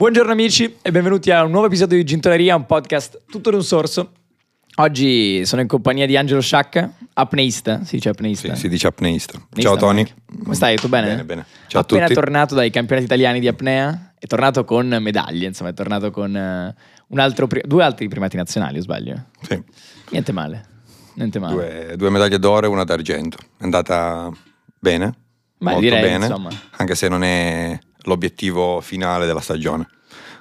Buongiorno amici e benvenuti a un nuovo episodio di Gintoneria, un podcast tutto d'un sorso. Oggi sono in compagnia di Angelo Sciacca, apneista, si dice apneista? Sì, si dice apneista. Apneista Ciao Tony. Come stai? Tutto bene? Bene, bene. Ciao Appena a tutti. tornato dai campionati italiani di apnea, è tornato con medaglie, insomma è tornato con un altro due altri primati nazionali, o sbaglio? Sì, Niente male, niente male. due, due medaglie d'oro e una d'argento. È andata bene, molto direi, bene, insomma. anche se non è l'obiettivo finale della stagione.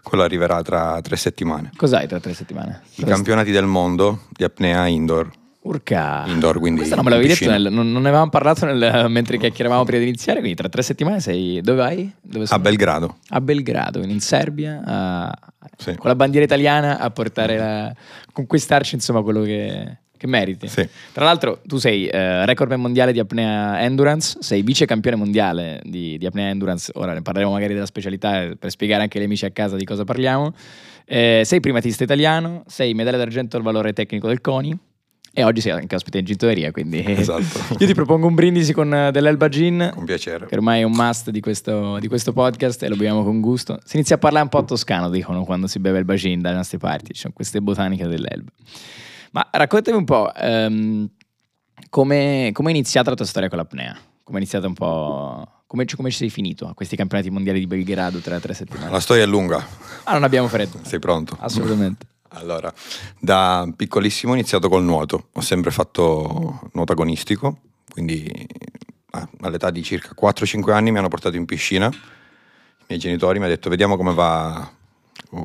Quello arriverà tra tre settimane. Cos'hai tra tre settimane? I campionati del mondo di apnea indoor. Urca. Indoor, quindi Questa non me l'avevi detto, nel- non, non ne avevamo parlato nel- mentre chiacchieravamo prima di iniziare, quindi tra tre settimane sei... Dove vai? Dove A? Belgrado. a Belgrado, in Serbia, a- Sì. con la bandiera italiana a portare la, conquistarci insomma quello che, che meriti. Sì. Tra l'altro tu sei eh, recordman mondiale di apnea endurance, sei vice campione mondiale di, di apnea endurance, ora ne parleremo magari della specialità eh, per spiegare anche agli amici a casa di cosa parliamo. Eh, sei primatista italiano, sei medaglia d'argento al valore tecnico del CONI e oggi sei anche ospite in Gintoneria, quindi Esatto. io ti propongo un brindisi con eh, dell'Elba Gin Con piacere. che ormai è un must di questo, di questo podcast e lo beviamo con gusto. Si inizia a parlare un po' toscano, dicono, quando si beve il bacin dalle nostre parti, ci sono queste botaniche dell'Elba. Ma raccontami un po', ehm, come come è iniziata la tua storia con l'apnea? Come è iniziata un po'... Come, ci- come ci sei finito a questi campionati mondiali di Belgrado tra tre settimane? La storia è lunga. Ah, non abbiamo freddo. Sei pronto? Assolutamente. Allora, da piccolissimo ho iniziato col nuoto, ho sempre fatto nuoto agonistico, quindi ah, all'età di circa 4-5 anni mi hanno portato in piscina, i miei genitori mi hanno detto vediamo come va,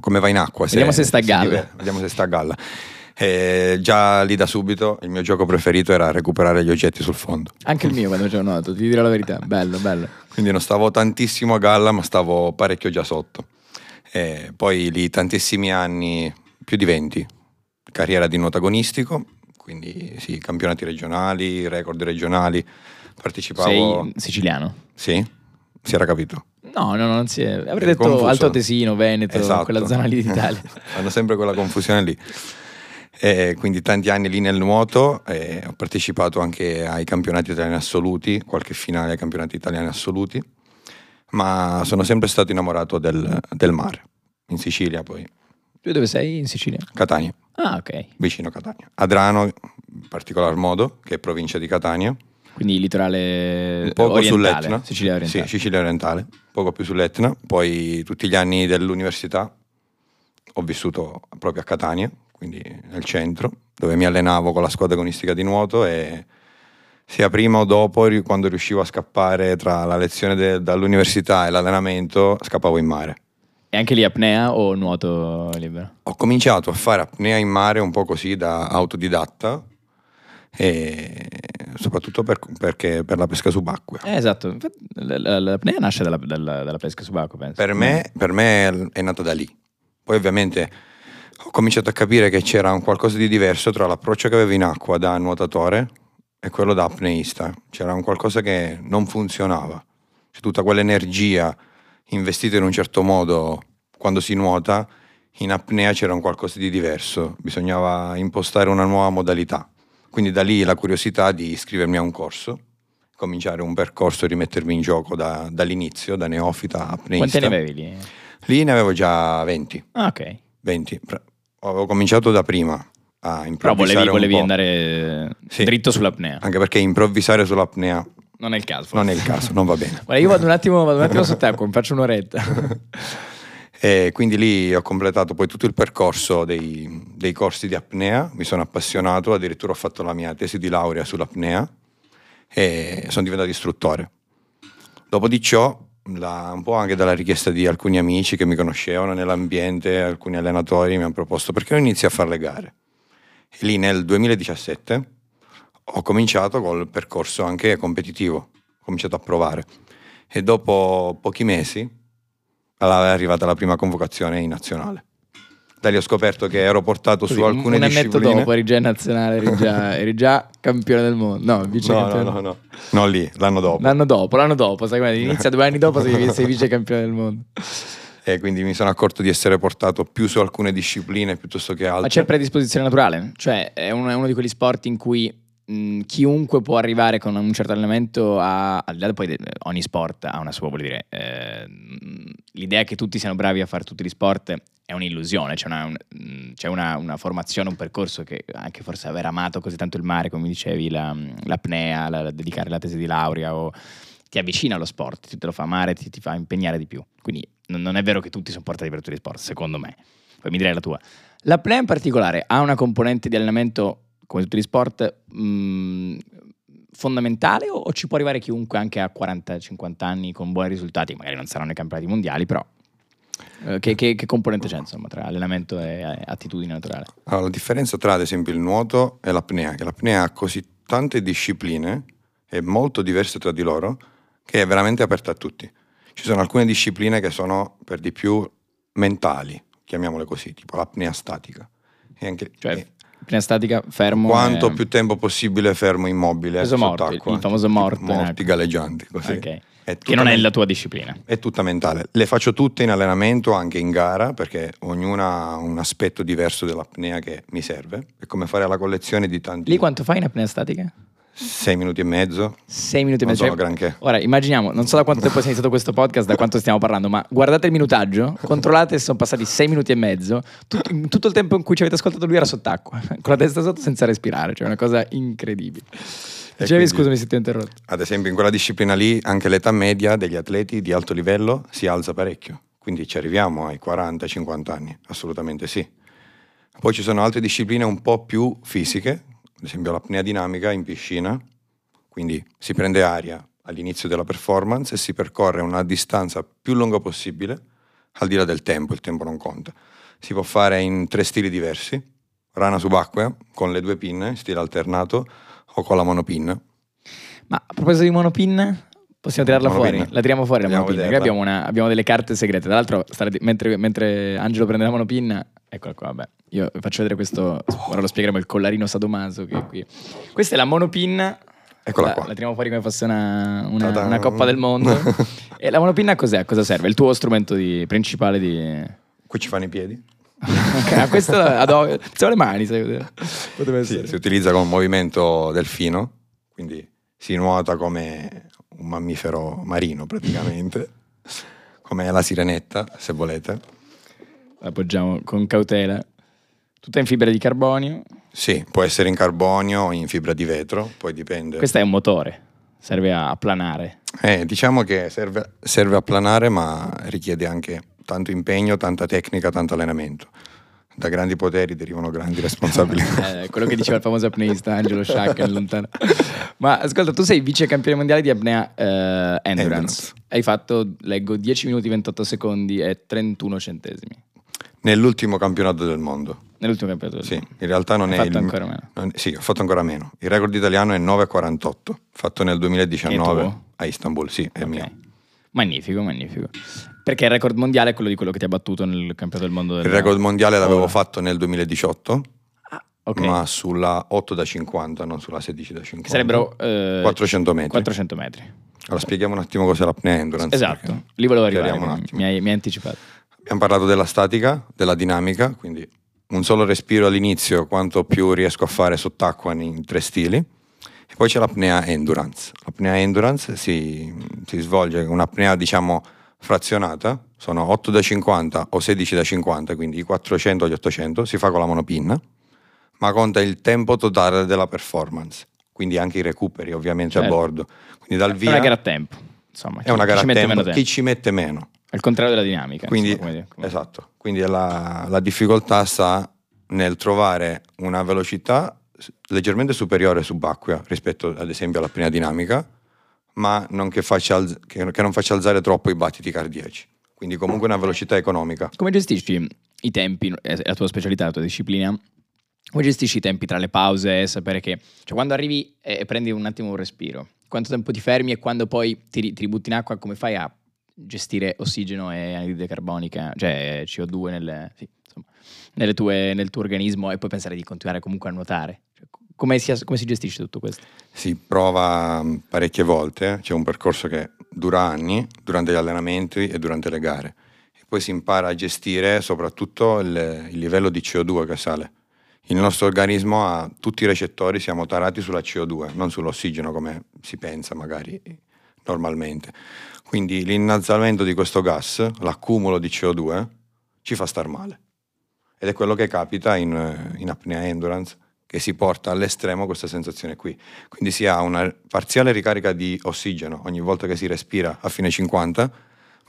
come va in acqua. Vediamo se sta a galla." vediamo se sta a galla. E già lì da subito il mio gioco preferito era recuperare gli oggetti sul fondo. Anche il mio quando c'è nuoto, ti dirò la verità. Bello, bello. Quindi non stavo tantissimo a galla, ma stavo parecchio già sotto. E poi lì tantissimi anni, più di 20, carriera di nuoto agonistico, quindi sì, campionati regionali, record regionali. Partecipavo. Sei siciliano? Sì, si era capito. No, no, no, non si è... Avrei Eri detto confuso. Alto Tesino, Veneto, Esatto. quella zona lì d'Italia. Hanno sempre quella confusione lì. E quindi tanti anni lì nel nuoto, e ho partecipato anche ai campionati italiani assoluti, qualche finale ai campionati italiani assoluti, ma sono sempre stato innamorato del, del mare, in Sicilia poi, Tu dove sei? In Sicilia? Catania, Ah, ok. vicino Catania. Adrano, in particolar modo, che è provincia di Catania, Quindi litorale un poco orientale, sull'Etna. Sicilia orientale. Sì, Sicilia orientale, poco più sull'Etna. Poi tutti gli anni dell'università ho vissuto proprio a Catania, quindi nel centro, dove mi allenavo con la squadra agonistica di nuoto e sia prima o dopo, quando riuscivo a scappare tra la lezione de- dall'università e l'allenamento, scappavo in mare. E anche lì apnea o nuoto libero? Ho cominciato a fare apnea in mare un po' così da autodidatta e soprattutto per, perché per la pesca subacquea. Eh, esatto. L'apnea nasce dalla, dalla- dalla pesca subacquea, penso. Per me, per me è nata da lì. Poi ovviamente ho cominciato a capire che c'era un qualcosa di diverso tra l'approccio che avevo in acqua da nuotatore e quello da apneista. C'era un qualcosa che non funzionava. C'è tutta quell'energia investita in un certo modo quando si nuota, in apnea c'era un qualcosa di diverso. Bisognava impostare una nuova modalità. Quindi da lì la curiosità di iscrivermi a un corso, cominciare un percorso e rimettermi in gioco da- dall'inizio, da neofita a apneista. Quanti ne avevi lì? Lì ne avevo già 20. Ah, ok. 20. Pre- Avevo cominciato da prima a Però improvvisare volevi, un volevi po'. andare Sì. dritto sull'apnea. Anche perché improvvisare sull'apnea Non è il caso. non è il caso, non va bene. Guarda, io vado un attimo, vado un attimo sott'acqua, mi faccio un'oretta. E quindi lì ho completato poi tutto il percorso dei, dei corsi di apnea, mi sono appassionato, addirittura ho fatto la mia tesi di laurea sull'apnea e sono diventato istruttore. Dopo di ciò, la- un po' anche dalla richiesta di alcuni amici che mi conoscevano nell'ambiente, alcuni allenatori mi hanno proposto perché non inizi a fare le gare. E lì nel 2017 ho cominciato col percorso anche competitivo, ho cominciato a provare e dopo pochi mesi è arrivata la prima convocazione in nazionale. Da lì ho scoperto che ero portato Così, su alcune un discipline. dopo eri già nazionale, eri già, eri già campione del mondo. No, vice No, no, campione. no, no. No, lì, l'anno dopo. L'anno dopo, l'anno dopo, sai come inizia due anni dopo sei, sei vice campione del mondo. E quindi mi sono accorto di essere portato più su alcune discipline piuttosto che altre. Ma c'è predisposizione naturale? Cioè è uno, è uno di quegli sport in cui mh, chiunque può arrivare con un certo allenamento a, al di là poi de- ogni sport ha una sua, vuol dire, eh, l'idea che tutti siano bravi a fare tutti gli sport è un'illusione, c'è, una, un- mh, c'è una, una formazione, un percorso che anche forse aver amato così tanto il mare, come dicevi, la- l'apnea, la- la- dedicare la tesi di laurea o ti avvicina allo sport, ti te lo fa amare, ti, ti fa impegnare di più. Quindi non, non è vero che tutti sono portati per tutti gli sport, secondo me. Poi mi direi la tua. L'apnea in particolare ha una componente di allenamento, come tutti gli sport, mh, fondamentale o, o ci può arrivare chiunque anche a 40-50 anni con buoni risultati? Magari non saranno i campionati mondiali, però che, che- che componente c'è insomma tra allenamento e eh, attitudine naturale? Allora, la differenza tra ad esempio il nuoto e l'apnea, che l'apnea ha così tante discipline e molto diverse tra di loro, che è veramente aperta a tutti. Ci sono alcune discipline che sono per di più mentali, chiamiamole così, tipo l'apnea statica. E anche, Cioè, e apnea statica, fermo. quanto e- più tempo possibile fermo immobile morto, sott'acqua. il famoso morto, Morti ecco. galleggianti, così. Ok. È Che non è la tua disciplina. è tutta mentale. Le faccio tutte in allenamento, anche in gara, perché ognuna ha un aspetto diverso dell'apnea che mi serve. È come fare la collezione di tanti... Lì quanto fai in apnea statica? Sei minuti e mezzo. 6 minuti e Non mezzo. sono granché. Ora, immaginiamo, non so da quanto tempo è iniziato questo podcast, da quanto stiamo parlando, ma guardate il minutaggio, controllate se sono passati 6 minuti e mezzo. Tut- in tutto il tempo in cui ci avete ascoltato lui era sott'acqua, con la testa sotto senza respirare, cioè una cosa incredibile. Dicevi, scusami se ti ho interrotto. Ad esempio, in quella disciplina lì, anche l'età media degli atleti di alto livello si alza parecchio. Quindi ci arriviamo ai 40-50 anni, assolutamente sì. Poi ci sono altre discipline un po' più fisiche, ad esempio l'apnea dinamica in piscina, quindi si prende aria all'inizio della performance e si percorre una distanza più lunga possibile, al di là del tempo, il tempo non conta. Si può fare in tre stili diversi, rana subacquea, con le due pinne, stile alternato, o con la monopinna. Ma a proposito di monopin, possiamo tirarla Monopin. fuori? La tiriamo fuori la Andiamo a monopin. Qui vederla. abbiamo, una- abbiamo delle carte segrete. Tra l'altro, mentre, mentre Angelo prende la monopin, eccola qua, vabbè. Io vi faccio vedere questo, ora lo spiegheremo, il collarino sadomaso che è qui. Questa è la monopin. Eccola la, qua. la tiriamo fuori come fosse una, una- una coppa del mondo. e la monopinna cos'è? A cosa serve? Il tuo strumento di- principale di... Qui ci fanno i piedi. Ah, questo Sono le mani, Sì, si utilizza con movimento delfino, quindi si nuota come un mammifero marino praticamente, come la sirenetta, se volete. La appoggiamo con cautela. Tutta in fibra di carbonio. Sì, può essere in carbonio o in fibra di vetro, poi dipende. Questo è un motore, serve a, a planare. Eh, diciamo che serve, serve a planare, ma richiede anche tanto impegno, tanta tecnica, tanto allenamento. Da grandi poteri derivano grandi responsabilità. Eh, quello che diceva il famoso apneista Angelo Sciacca in lontano. Ma ascolta, tu sei vice campione mondiale di apnea eh, endurance. Endurance. Hai fatto, leggo, 10 minuti 28 secondi e 31 centesimi. Nell'ultimo campionato del mondo. Nell'ultimo campionato. del Sì, mondo. in realtà non Hai è fatto il ancora meno. non- sì, ho fatto ancora meno. Il record italiano è 9,48, fatto nel Che è 2019 tuo? a Istanbul, sì, è Ok. mio. Magnifico, magnifico. Perché il record mondiale è quello di quello che ti ha battuto nel campionato del mondo. Del... Il record mondiale l'avevo Ora. fatto nel 2018, Ah, ok. ma sulla 8 da 50, non sulla 16 da 50. Che sarebbero eh, 400 metri. 400 metri. Allora spieghiamo un attimo cos'è l'apnea endurance. Esatto, lì volevo arrivare. mi hai, mi hai anticipato. Abbiamo parlato della statica, della dinamica, quindi un solo respiro all'inizio, quanto più riesco a fare sott'acqua in tre stili. E poi c'è l'apnea endurance. L'apnea endurance si, si svolge un'apnea, diciamo, frazionata, sono 8 da 50 o 16 da 50, quindi i 400 o gli 800, si fa con la monopinna, ma conta il tempo totale della performance, quindi anche i recuperi ovviamente a Certo. bordo. Quindi dal È via una gara a tempo. Insomma, è una gara a tempo, tempo. chi ci mette meno. È il contrario della dinamica. Quindi, insomma, come- come- esatto, quindi la, la difficoltà sta nel trovare una velocità leggermente superiore subacquea rispetto ad esempio all'apnea dinamica, ma non che, alz- che- che non faccia alzare troppo i battiti cardiaci. Quindi comunque una velocità economica. Come gestisci i tempi? È la tua specialità, la tua disciplina. Come gestisci i tempi tra le pause? Sapere che, cioè, quando arrivi e e prendi un attimo un respiro, quanto tempo ti fermi e quando poi ti, ti ributti in acqua, come fai a gestire ossigeno e anidride carbonica, cioè CO2 nelle- sì, insomma, tue- nel tuo organismo e poi pensare di continuare comunque a nuotare? Cioè, come, si, come si gestisce tutto questo? Si prova mh, parecchie volte, c'è un percorso che dura anni durante gli allenamenti e durante le gare. E poi si impara a gestire soprattutto il, il livello di CO2 che sale. il nostro organismo ha tutti i recettori, siamo tarati sulla CO2, non sull'ossigeno come si pensa magari normalmente. Quindi l'innalzamento di questo gas, l'accumulo di CO2, ci fa star male. Ed è quello che capita in, in apnea endurance, che si porta all'estremo questa sensazione qui. Quindi si ha una parziale ricarica di ossigeno ogni volta che si respira a fine 50,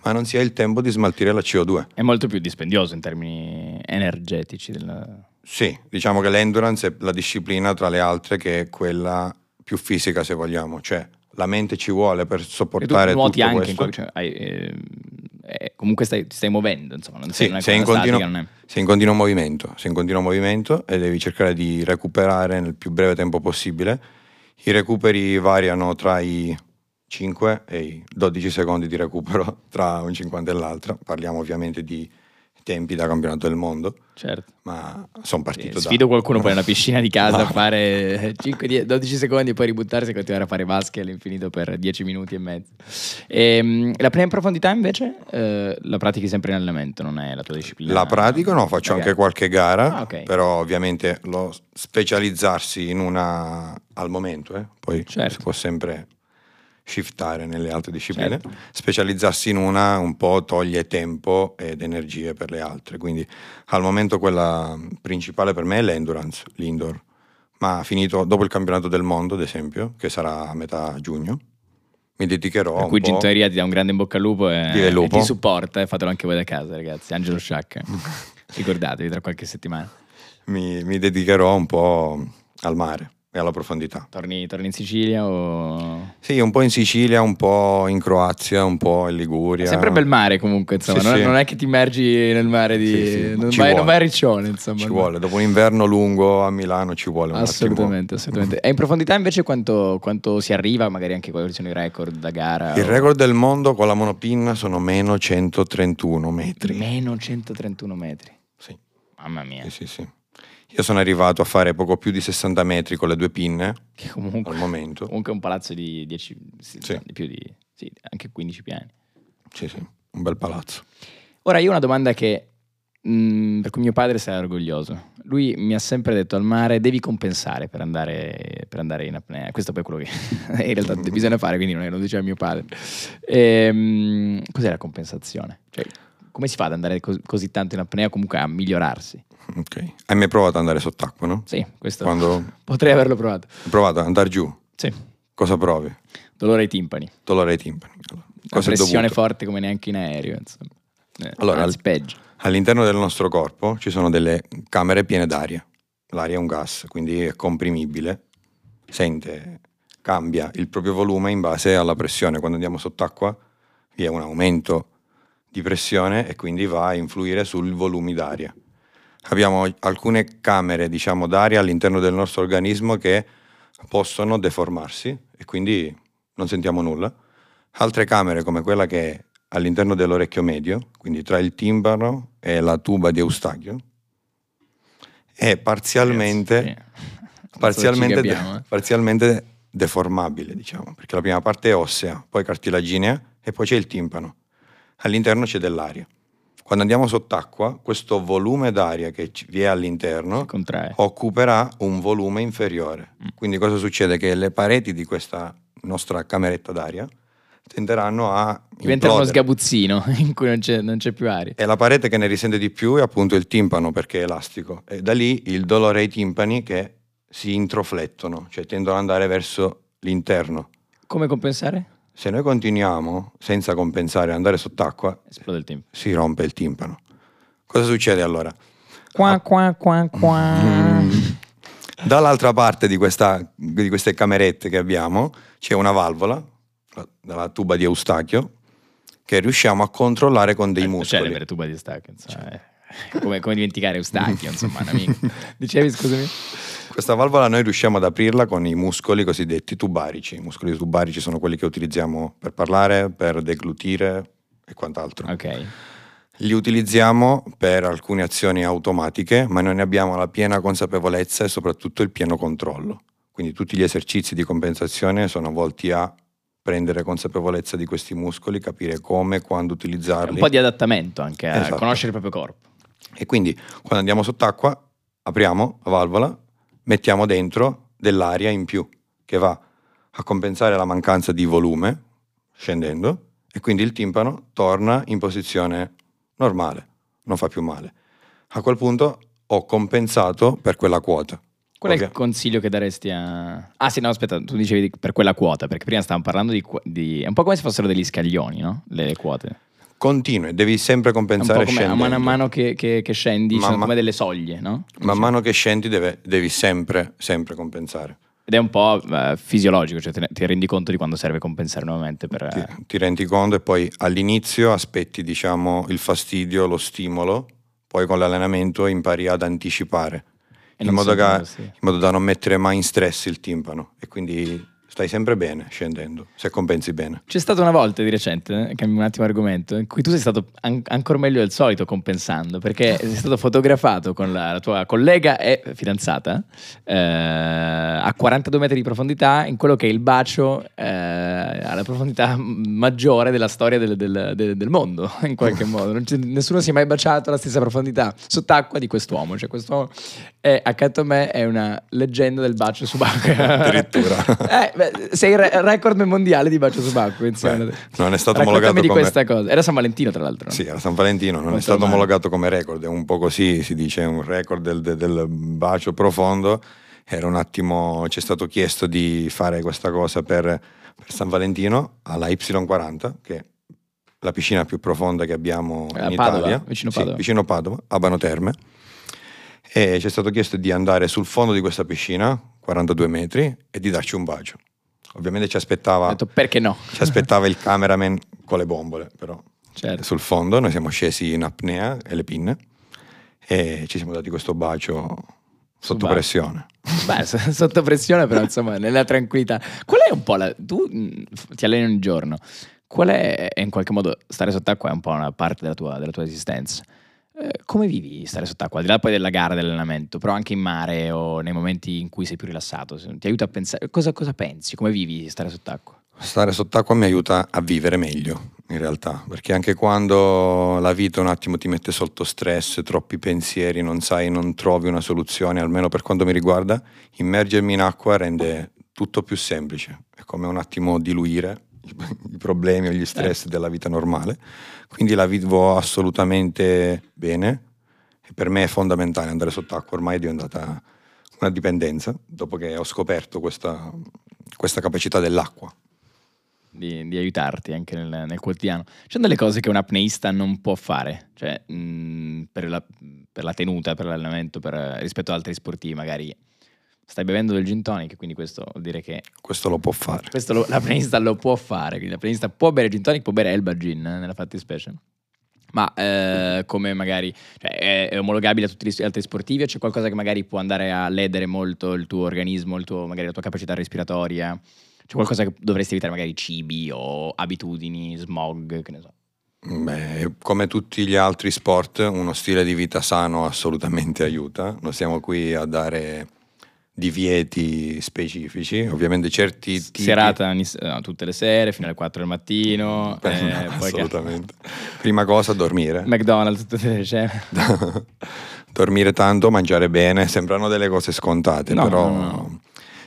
ma non si ha il tempo di smaltire la CO2. È molto più dispendioso in termini energetici. Del... Sì, diciamo che l'endurance è la disciplina tra le altre che è quella più fisica se vogliamo, cioè la mente ci vuole per sopportare e tu nuoti anche questo. in quel, cioè, hai, eh, eh, comunque stai, ti stai muovendo, insomma, non Sì, sei, sei in, continuo, è- sei in continuo movimento, sei in continuo movimento e devi cercare di recuperare nel più breve tempo possibile. I recuperi variano tra i 5 e i 12 secondi di recupero tra un 50 e l'altro. Parliamo ovviamente di tempi da campionato del mondo, Certo. ma sono partito da... sfido qualcuno poi nella piscina di casa a fare 5, 10, 12 secondi e poi ributtarsi e continuare a fare vasche all'infinito per 10 minuti e mezzo. Ehm, la prima in profondità invece eh, la pratichi sempre in allenamento, non è la tua disciplina? La pratico, no, faccio anche qualche gara, Ah, ok. però ovviamente lo specializzarsi in una al momento, eh, poi Certo. si può sempre shiftare nelle altre discipline, Certo. specializzarsi in una un po' toglie tempo ed energie per le altre, quindi al momento quella principale per me è l'endurance, l'indoor, ma finito dopo il campionato del mondo ad esempio, che sarà a metà giugno, mi dedicherò Per cui. Gintoria ti dà un grande in bocca al lupo e, lupo. e ti supporta e fatelo anche voi da casa ragazzi. Angelo Sciacca, ricordatevi tra qualche settimana. mi, mi dedicherò un po' al mare e alla profondità. Torni, torni in Sicilia o... Sì, un po' in Sicilia, un po' in Croazia, un po' in Liguria. È sempre bel mare comunque, insomma, Sì, non, sì. non è che ti immergi nel mare di... Sì, non, vai, non vai a Riccione, insomma. Ci vuole, dopo un inverno lungo a Milano ci vuole un Assolutamente, assolutamente. E in profondità invece quanto, quanto si arriva, magari anche quali sono i record da gara? attimo. Il o- record del mondo con la monopinna sono meno 131 metri. Meno 131 metri. Sì, Mamma mia. sì, sì, sì. Io sono arrivato a fare poco più di 60 metri con le due pinne Che comunque, al momento. comunque è un palazzo di 10, sì, Sì. di più di, sì, anche 15 piani. Sì, sì, un bel palazzo. Ora io ho una domanda che, mh, per cui mio padre sarà orgoglioso. Lui mi ha sempre detto al mare devi compensare per andare, per andare in apnea. Questo poi è quello che in realtà bisogna fare, quindi non è- lo diceva mio padre. Ehm, cos'è la compensazione? Cioè, come si fa ad andare cos- così tanto in apnea o comunque a migliorarsi? Ok. Hai mai provato ad andare sott'acqua, no? Sì, questo Quando potrei averlo provato. hai provato ad andare giù, Sì, cosa provi? dolore ai timpani. Dolore ai timpani. Allora, cosa pressione forte come neanche in aereo, insomma. Eh, Allora, al- peggio. All'interno del nostro corpo ci sono delle camere piene d'aria. L'aria è un gas, quindi è comprimibile, sente, cambia il proprio volume in base alla pressione. Quando andiamo sott'acqua vi è un aumento di pressione e quindi va a influire sul volume d'aria. Abbiamo alcune camere, diciamo, d'aria all'interno del nostro organismo che possono deformarsi e quindi non sentiamo nulla. Altre camere come quella che è all'interno dell'orecchio medio, quindi tra il timpano e la tuba di Eustachio, è parzialmente, parzialmente, capiamo, eh. parzialmente deformabile, diciamo, perché la prima parte è ossea, poi cartilaginea e poi c'è il timpano. All'interno c'è dell'aria. Quando andiamo sott'acqua, questo volume d'aria che vi è all'interno occuperà un volume inferiore. Mm. Quindi cosa succede? Che le pareti di questa nostra cameretta d'aria tenderanno a Diventa uno sgabuzzino in cui non c'è, non c'è più aria. E la parete che ne risente di più è appunto il timpano perché è elastico. E da lì il dolore ai timpani che si introflettono, cioè tendono ad andare verso l'interno. Come compensare? Se noi continuiamo senza compensare ad andare sott'acqua, Esplode il timpano. si rompe il timpano. Cosa succede allora? Qua, qua, qua, qua. Dall'altra parte di, questa- di queste camerette che abbiamo c'è una valvola, la- dalla tuba di Eustachio, che riusciamo a controllare con dei Eh, muscoli. Celebre tuba di stacco, insomma. eh. Come, come dimenticare Eustachio, insomma, un amico. Dicevi, scusami? Questa valvola noi riusciamo ad aprirla con i muscoli cosiddetti tubarici. I muscoli tubarici sono quelli che utilizziamo per parlare, per deglutire e quant'altro. Ok. Li utilizziamo per alcune azioni automatiche, ma non ne abbiamo la piena consapevolezza e soprattutto il pieno controllo. Quindi tutti gli esercizi di compensazione sono volti a prendere consapevolezza di questi muscoli, capire come e quando Un utilizzarli. po' di adattamento anche a Esatto. conoscere il proprio corpo. E quindi quando andiamo sott'acqua apriamo la valvola, mettiamo dentro dell'aria in più che va a compensare la mancanza di volume scendendo e quindi il timpano torna in posizione normale, non fa più male. A quel punto ho compensato per quella quota. Qual è il consiglio che daresti a... Ah sì, no, aspetta, tu dicevi di- per quella quota, perché prima stavamo parlando di... di- È un po' come se fossero degli scaglioni, no? Le quote. Continui, devi sempre compensare scendendo. mano a mano che, che- che scendi, sono Man ma- come delle soglie, no? Man mano che scendi deve- devi sempre, sempre compensare. Ed è un po' eh, fisiologico, cioè te ti rendi conto di quando serve compensare nuovamente per... Ti, eh, ti rendi conto e poi all'inizio aspetti diciamo, il fastidio, lo stimolo, poi con l'allenamento impari ad anticipare, in modo, che- in modo da non mettere mai in stress il timpano e quindi stai sempre bene scendendo, se compensi bene. C'è stata una volta di recente, eh, cambio un attimo argomento, in cui tu sei stato an- ancora meglio del solito compensando, perché sei stato fotografato con la, la tua collega e fidanzata eh, a 42 metri di profondità in quello che è il bacio eh, alla profondità maggiore della storia del, del- del- del mondo, in qualche modo. Nessuno si è mai baciato alla stessa profondità sott'acqua di quest'uomo. Cioè, quest'uomo è, accanto a me è una leggenda del bacio subacquea. Addirittura. Eh, beh, sei il re- record mondiale di bacio subacqueo. Beh, non è stato Raccontami omologato di come- questa cosa. Era San Valentino, tra l'altro. no? Sì, era San Valentino, non è Molto stato romano. omologato come record, è un po' così, si dice, un record del, del- del bacio profondo. Era un attimo, ci è stato chiesto di fare questa cosa per, per San Valentino alla Y40, che è la piscina più profonda che abbiamo A in Padova, Italia. vicino Sì, Padova. vicino Padova, a Bano Terme. E ci è stato chiesto di andare sul fondo di questa piscina, 42 metri, e di darci un bacio. Ovviamente ci aspettava, detto perché no? ci aspettava il cameraman con le bombole, però Certo. sul fondo, noi siamo scesi in apnea e le pinne e ci siamo dati questo bacio sotto pressione. Beh, sotto pressione, però insomma, nella tranquillità. Qual è un po' la. Tu f- ti alleni ogni giorno. Qual è, in qualche modo, stare sott'acqua è un po' una parte della tua, della tua esistenza. Eh, come vivi stare sott'acqua? Al di là poi della gara, dell'allenamento, però anche in mare o nei momenti in cui sei più rilassato, ti aiuta a pensare. Cosa, cosa pensi? Come vivi stare sott'acqua? Stare sott'acqua mi aiuta a vivere meglio, in realtà, perché anche quando la vita un attimo ti mette sotto stress, troppi pensieri, non sai, non trovi una soluzione, almeno per quanto mi riguarda, immergermi in acqua rende tutto più semplice. È come un attimo diluire i, problemi o gli stress della vita normale. Quindi la vivo assolutamente bene e per me è fondamentale andare sott'acqua, ormai è diventata una dipendenza dopo che ho scoperto questa, questa capacità dell'acqua. di, di aiutarti anche nel, nel quotidiano. Ci sono delle cose che un apneista non può fare, cioè mh, per, la, per la tenuta, per l'allenamento, per- rispetto ad altri sportivi, magari stai bevendo del gin tonic, quindi questo vuol dire che Questo lo può fare. questo lo- l'apneista lo può fare, quindi l'apneista può bere gin tonic, può bere Elba Gin eh, nella fattispecie. Ma eh, come magari cioè, è, è omologabile a tutti gli altri sportivi o c'è qualcosa che magari può andare a ledere molto il tuo organismo, il tuo- magari la tua capacità respiratoria? C'è qualcosa che dovresti evitare, magari cibi o abitudini, smog, che ne so. Beh, come tutti gli altri sport, uno stile di vita sano assolutamente aiuta. Non siamo qui a dare divieti specifici. Ovviamente certi tipi... Serata no, tutte le sere fino alle 4 del mattino. Beh, eh, no, che- assolutamente. Prima cosa dormire. McDonald's tutte le cene. dormire tanto, mangiare bene, sembrano delle cose scontate, No, però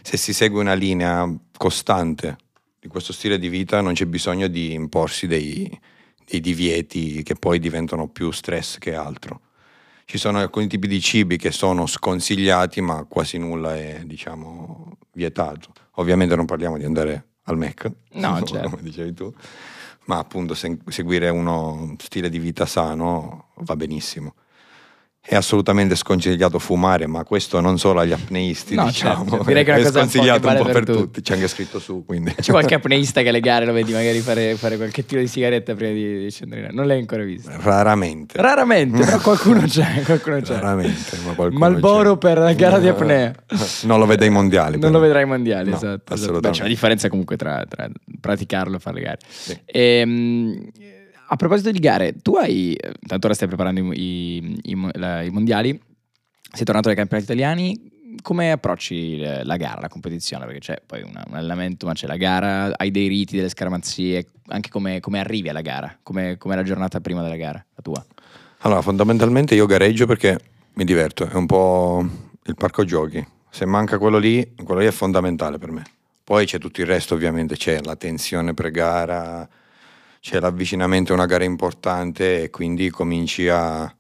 se si segue una linea costante di questo stile di vita non c'è bisogno di imporsi dei, dei divieti che poi diventano più stress che altro. Ci sono alcuni tipi di cibi che sono sconsigliati, ma quasi nulla è, diciamo, vietato. Ovviamente non parliamo di andare al Mac, No, certo. come dicevi tu, ma appunto se- seguire uno stile di vita sano va benissimo. È assolutamente sconsigliato fumare, ma questo non solo agli apneisti, No, diciamo. certo, direi che è cosa un po' sconsigliato un po' per per, tutti. tutti. C'è anche scritto su, quindi. C'è qualche apneista che alle gare lo vedi magari fare, fare qualche tiro di sigaretta prima di, di scendere? Non l'hai ancora visto. Raramente. Raramente, però qualcuno c'è. Qualcuno c'è. Raramente, ma qualcuno Malboro c'è. per la gara di apnea. Non lo vede ai mondiali. Non però. lo vedrai ai mondiali, No, esatto. esatto. assolutamente. Beh, c'è una differenza comunque tra, tra praticarlo e fare le gare. Sì. Ehm, a proposito di gare, tu hai, tanto ora stai preparando i, i- i la- i mondiali, sei tornato dai campionati italiani, come approcci la gara, la competizione? Perché c'è poi una- un allenamento, ma c'è la gara, hai dei riti, delle scaramanzie, anche come, come arrivi alla gara, come, come la giornata prima della gara, la tua. Allora, fondamentalmente io gareggio perché mi diverto, è un po' il parco giochi. Se manca quello lì, quello lì è fondamentale per me. Poi c'è tutto il resto, ovviamente, c'è la tensione pre-gara, c'è l'avvicinamento a una gara importante e quindi cominci a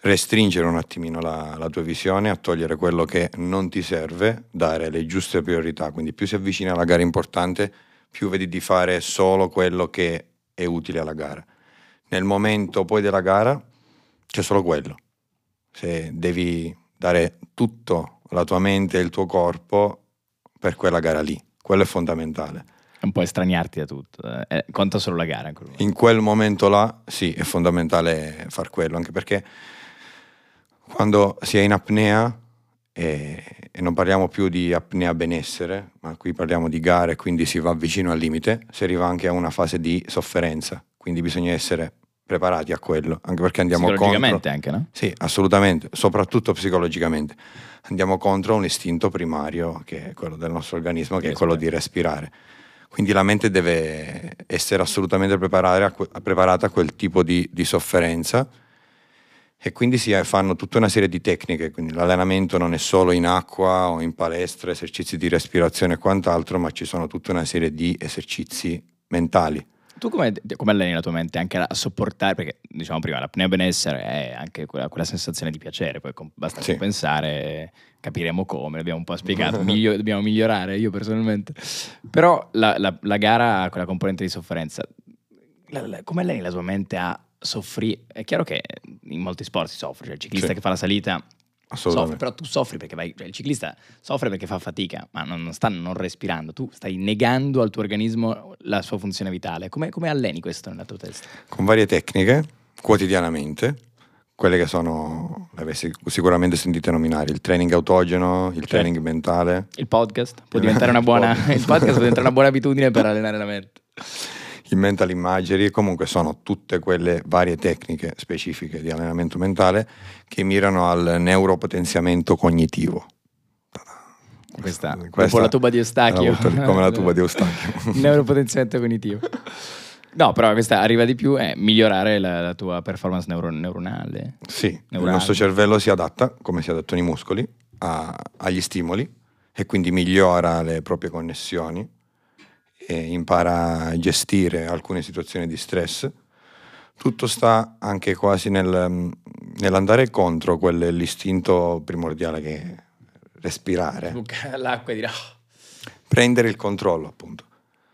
restringere un attimino la, la, tua visione, a togliere quello che non ti serve, dare le giuste priorità. Quindi più si avvicina alla gara importante, più vedi di fare solo quello che è utile alla gara. Nel momento poi della gara c'è solo quello. Se devi dare tutto la tua mente e il tuo corpo per quella gara lì, quello è fondamentale. Un po' estraniarti da tutto, eh, conta solo la gara. In quel, in quel momento là, sì, è fondamentale far quello, anche perché quando si è in apnea e, e, non parliamo più di apnea benessere, ma qui parliamo di gare, quindi si va vicino al limite, si arriva anche a una fase di sofferenza, quindi bisogna essere preparati a quello, anche perché andiamo psicologicamente contro... anche, no? Sì, assolutamente, soprattutto psicologicamente. Andiamo contro un istinto primario, che è quello del nostro organismo, che, che è quello di respirare. Quindi la mente deve essere assolutamente preparata a, quel tipo di, di sofferenza. E quindi si fanno tutta una serie di tecniche, quindi l'allenamento non è solo in acqua o in palestra, esercizi di respirazione e quant'altro, ma ci sono tutta una serie di esercizi mentali tu come, come, alleni la tua mente anche a sopportare, perché diciamo prima l'apnea benessere è anche quella, quella sensazione di piacere, poi basta sì. pensare, capiremo come, l'abbiamo un po' spiegato, miglio, dobbiamo migliorare io personalmente, però la, la, la gara ha quella componente di sofferenza, la, come alleni la tua mente a soffrire? È chiaro che in molti sport si soffre, cioè il ciclista sì. che fa la salita Soffre, però tu soffri perché vai, cioè il ciclista soffre perché fa fatica, ma non, non, sta non respirando, tu stai negando al tuo organismo la sua funzione vitale. Come, come alleni questo nella tua testa? Con varie tecniche, quotidianamente, quelle che sono, le avessi sicuramente sentite nominare, il training autogeno, il certo. training mentale. Il podcast può diventare una buona, il podcast può diventare una buona abitudine per allenare la mente il mental imagery, comunque sono tutte quelle varie tecniche specifiche di allenamento mentale che mirano al neuropotenziamento cognitivo. Questa, questa la tuba di Eustachio. Come la tuba di Eustachio. neuropotenziamento cognitivo. No, però questa arriva di più è migliorare la, la tua performance neuro, neuronale. Sì, neurale. il nostro cervello si adatta, come si adattano i muscoli, a, agli stimoli e quindi migliora le proprie connessioni e impara a gestire alcune situazioni di stress. Tutto sta anche quasi nel, nell'andare contro quell'istinto primordiale che è respirare. L'acqua e dire... Oh. Prendere il controllo, appunto.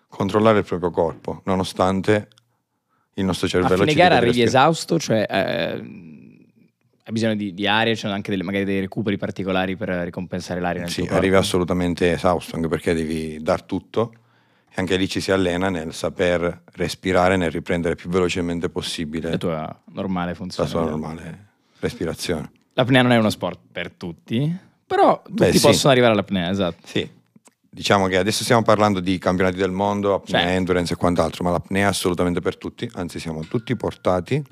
Controllare il proprio corpo, nonostante il nostro cervello... A fine gara arrivi esausto, cioè... Eh, hai bisogno di, di aria, sono anche delle, magari dei recuperi particolari per ricompensare l'aria nel sì, arrivi assolutamente esausto, anche perché devi dar tutto e anche lì ci si allena nel saper respirare, nel riprendere più velocemente possibile la tua normale funzione. La sua normale respirazione. L'apnea non è uno sport per tutti, però tutti Beh, possono sì. arrivare all'apnea, esatto. Sì. Diciamo che adesso stiamo parlando di campionati del mondo, apnea, cioè. endurance e quant'altro, ma l'apnea è assolutamente per tutti, anzi siamo tutti portati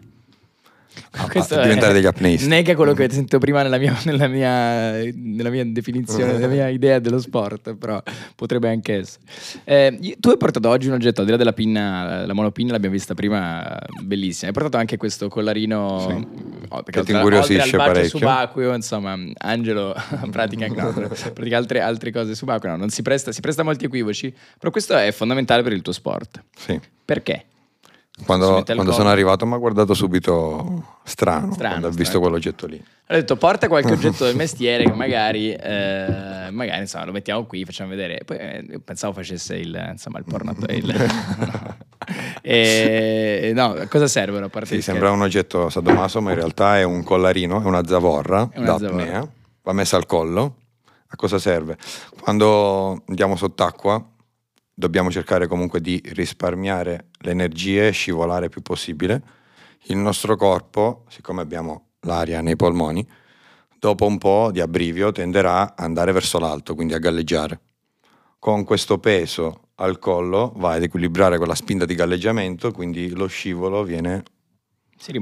questo diventare degli apneisti. Nega quello che ho sentito prima nella mia, nella mia, nella mia definizione, nella mia idea dello sport, però potrebbe anche essere. Eh, tu hai portato oggi un oggetto, al di là della pinna, la monopinna l'abbiamo vista prima, bellissima. Hai portato anche questo collarino sì. oh, che ti incuriosisce parecchio. subacqueo, insomma, Angelo pratica, no, pratica altre, altre, cose subacqueo, no, non si presta, si presta a molti equivoci, però questo è fondamentale per il tuo sport. Sì. Perché? Quando, quando sono arrivato mi ha guardato subito strano, strano quando ha visto quell'oggetto lì. Ho detto porta qualche oggetto del mestiere che magari, eh, magari insomma, lo mettiamo qui, facciamo vedere. Poi eh, pensavo facesse il, insomma, il porno. il, e, no, cosa servono a parte Sì, sembra un oggetto sadomaso, ma in realtà è un collarino, è una zavorra è una d'apnea, va messa al collo. A cosa serve? Quando andiamo sott'acqua dobbiamo cercare comunque di risparmiare le energie scivolare più possibile. Il nostro corpo, siccome abbiamo l'aria nei polmoni, dopo un po' di abbrivio tenderà ad andare verso l'alto, quindi a galleggiare. Con questo peso al collo va ad equilibrare quella spinta di galleggiamento, quindi lo scivolo viene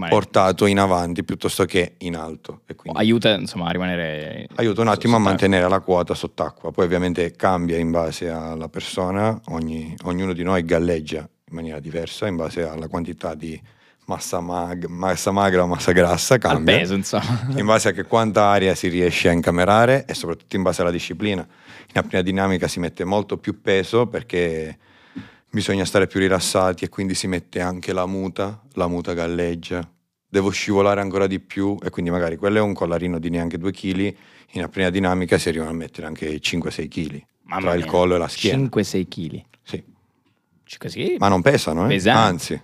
portato in avanti piuttosto che in alto. aiuta insomma a rimanere. Aiuta un attimo a mantenere la quota sott'acqua. Poi ovviamente cambia in base alla persona, Ogni, ognuno di noi galleggia in maniera diversa in base alla quantità di massa, mag- massa magra o massa grassa, Al cambia. peso, insomma. in base a che quanta aria si riesce a incamerare e soprattutto in base alla disciplina. In apnea dinamica si mette molto più peso perché bisogna stare più rilassati e quindi si mette anche la muta, la muta galleggia. Devo scivolare ancora di più e quindi magari quello è un collarino di neanche 2 kg, in apnea dinamica si arrivano a mettere anche 5-6 kg Mamma tra il collo e la schiena. 5-6 kg. Sì. Così? Ma non pesano, eh? Pesanti. anzi,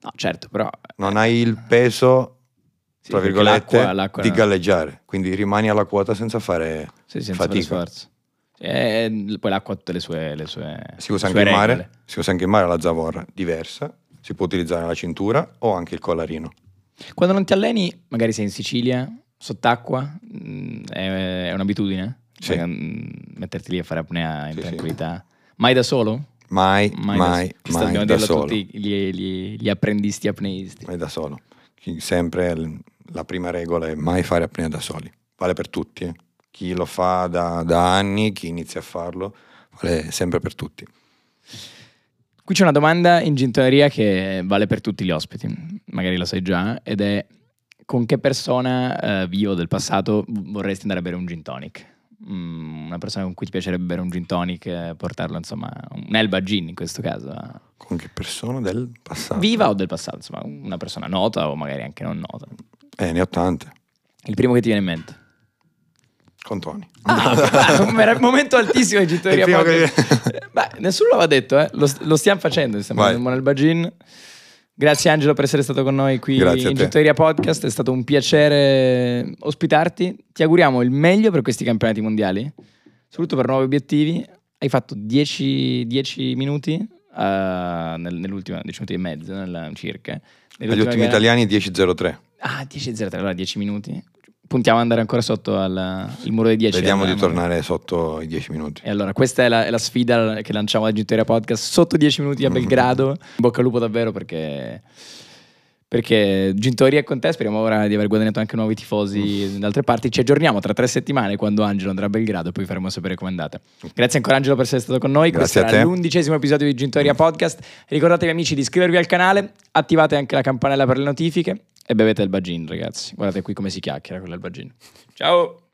No, certo, però... non hai il peso, sì, tra virgolette, l'acqua- l'acqua- di galleggiare, quindi rimani alla quota senza fare Sì, senza fare fatica. sforzo. E poi l'acqua ha tutte le sue, le sue Si usa anche in mare, si usa anche in mare la zavorra, diversa, si può utilizzare la cintura o anche il collarino. Quando non ti alleni, magari sei in Sicilia, sott'acqua, mh, è, un'abitudine? Sì. Mh, metterti lì a fare apnea in Sì, sì. tranquillità. Mai da solo? Mai, Mai, mai, da, mai da solo. tutti gli, gli- gli apprendisti apneisti. Mai da solo. Sempre la prima regola è mai fare apnea da soli. Vale per tutti. eh. Chi lo fa da, da anni, chi inizia a farlo, vale sempre per tutti. Qui c'è una domanda in gintoneria che vale per tutti gli ospiti, magari lo sai già, ed è con che persona eh, vivo del passato vorresti andare a bere un gin tonic? Mm, una persona con cui ti piacerebbe bere un gin tonic, eh, portarlo insomma, un Elba Gin in questo caso. Con che persona del passato? Viva o del passato, insomma, una persona nota o magari anche non nota. Eh, ne ho tante. Il primo che ti viene in mente. Con Tony. Ah, un momento altissimo di podcast. che- Eh, Beh, nessuno l'aveva detto, eh. lo, lo stiamo facendo, stiamo Vai. facendo un Elba Gin. Grazie Angelo per essere stato con noi qui Grazie in. Gittoria Podcast, è stato un piacere ospitarti. Ti auguriamo il meglio per questi campionati mondiali, soprattutto per nuovi obiettivi. Hai fatto 10, 10 minuti eh, nel- nell'ultima, 10 minuti e mezzo nella- circa. Agli ultimi gara. italiani 10-03. Ah, 10-0, allora 10 minuti. Puntiamo ad andare ancora sotto al il muro dei 10. Vediamo di tornare sotto i 10 minuti. e allora, questa è la, è la sfida che lanciamo a Gittoria Podcast sotto 10 minuti a Belgrado. In bocca al lupo davvero perché, perché Gintoria è con te. Speriamo ora di aver guadagnato anche nuovi tifosi da altre parti. Ci aggiorniamo tra tre settimane quando Angelo andrà a Belgrado e poi faremo sapere com'è andata. Grazie ancora Angelo per essere stato con noi. Grazie Questo era l'undicesimo episodio di Gintoria Podcast. Ricordatevi amici di iscrivervi al canale, attivate anche la campanella per le notifiche e bevete il bagin ragazzi. Guardate qui come si chiacchiera con Gin. Ciao!